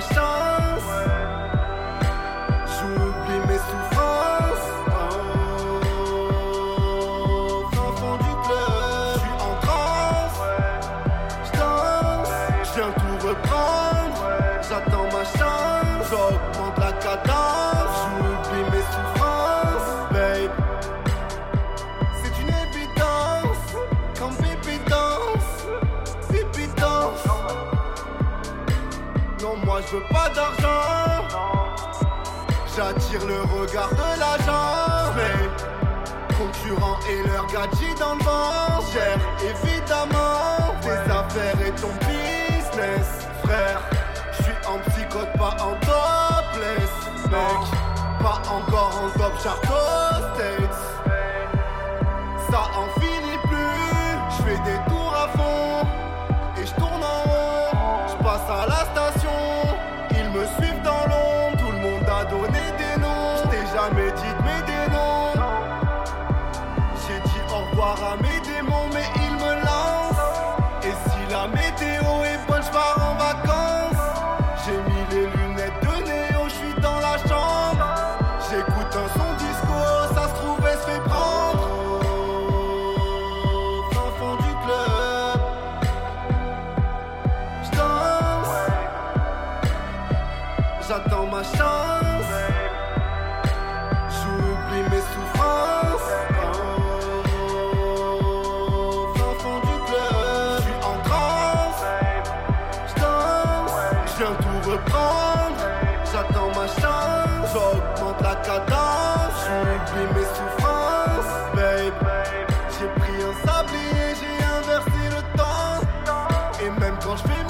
chance. J'oublie mes souffrances. Oh, enfant du club, je suis en transe. Je danse, je viens tout reprendre. J'attends ma chance, j'augmente la cadence. Je veux pas d'argent. J'attire le regard de l'agent. Mais concurrents et leur gadget dans le vent. Gère évidemment ma chance. J'oublie mes souffrances. Fond du club, je suis en transe. Je danse, je viens tout reprendre. J'attends ma chance, j'augmente la cadence. J'oublie mes souffrances, babe. J'ai pris un sablier, j'ai inversé le temps. Et même quand je fais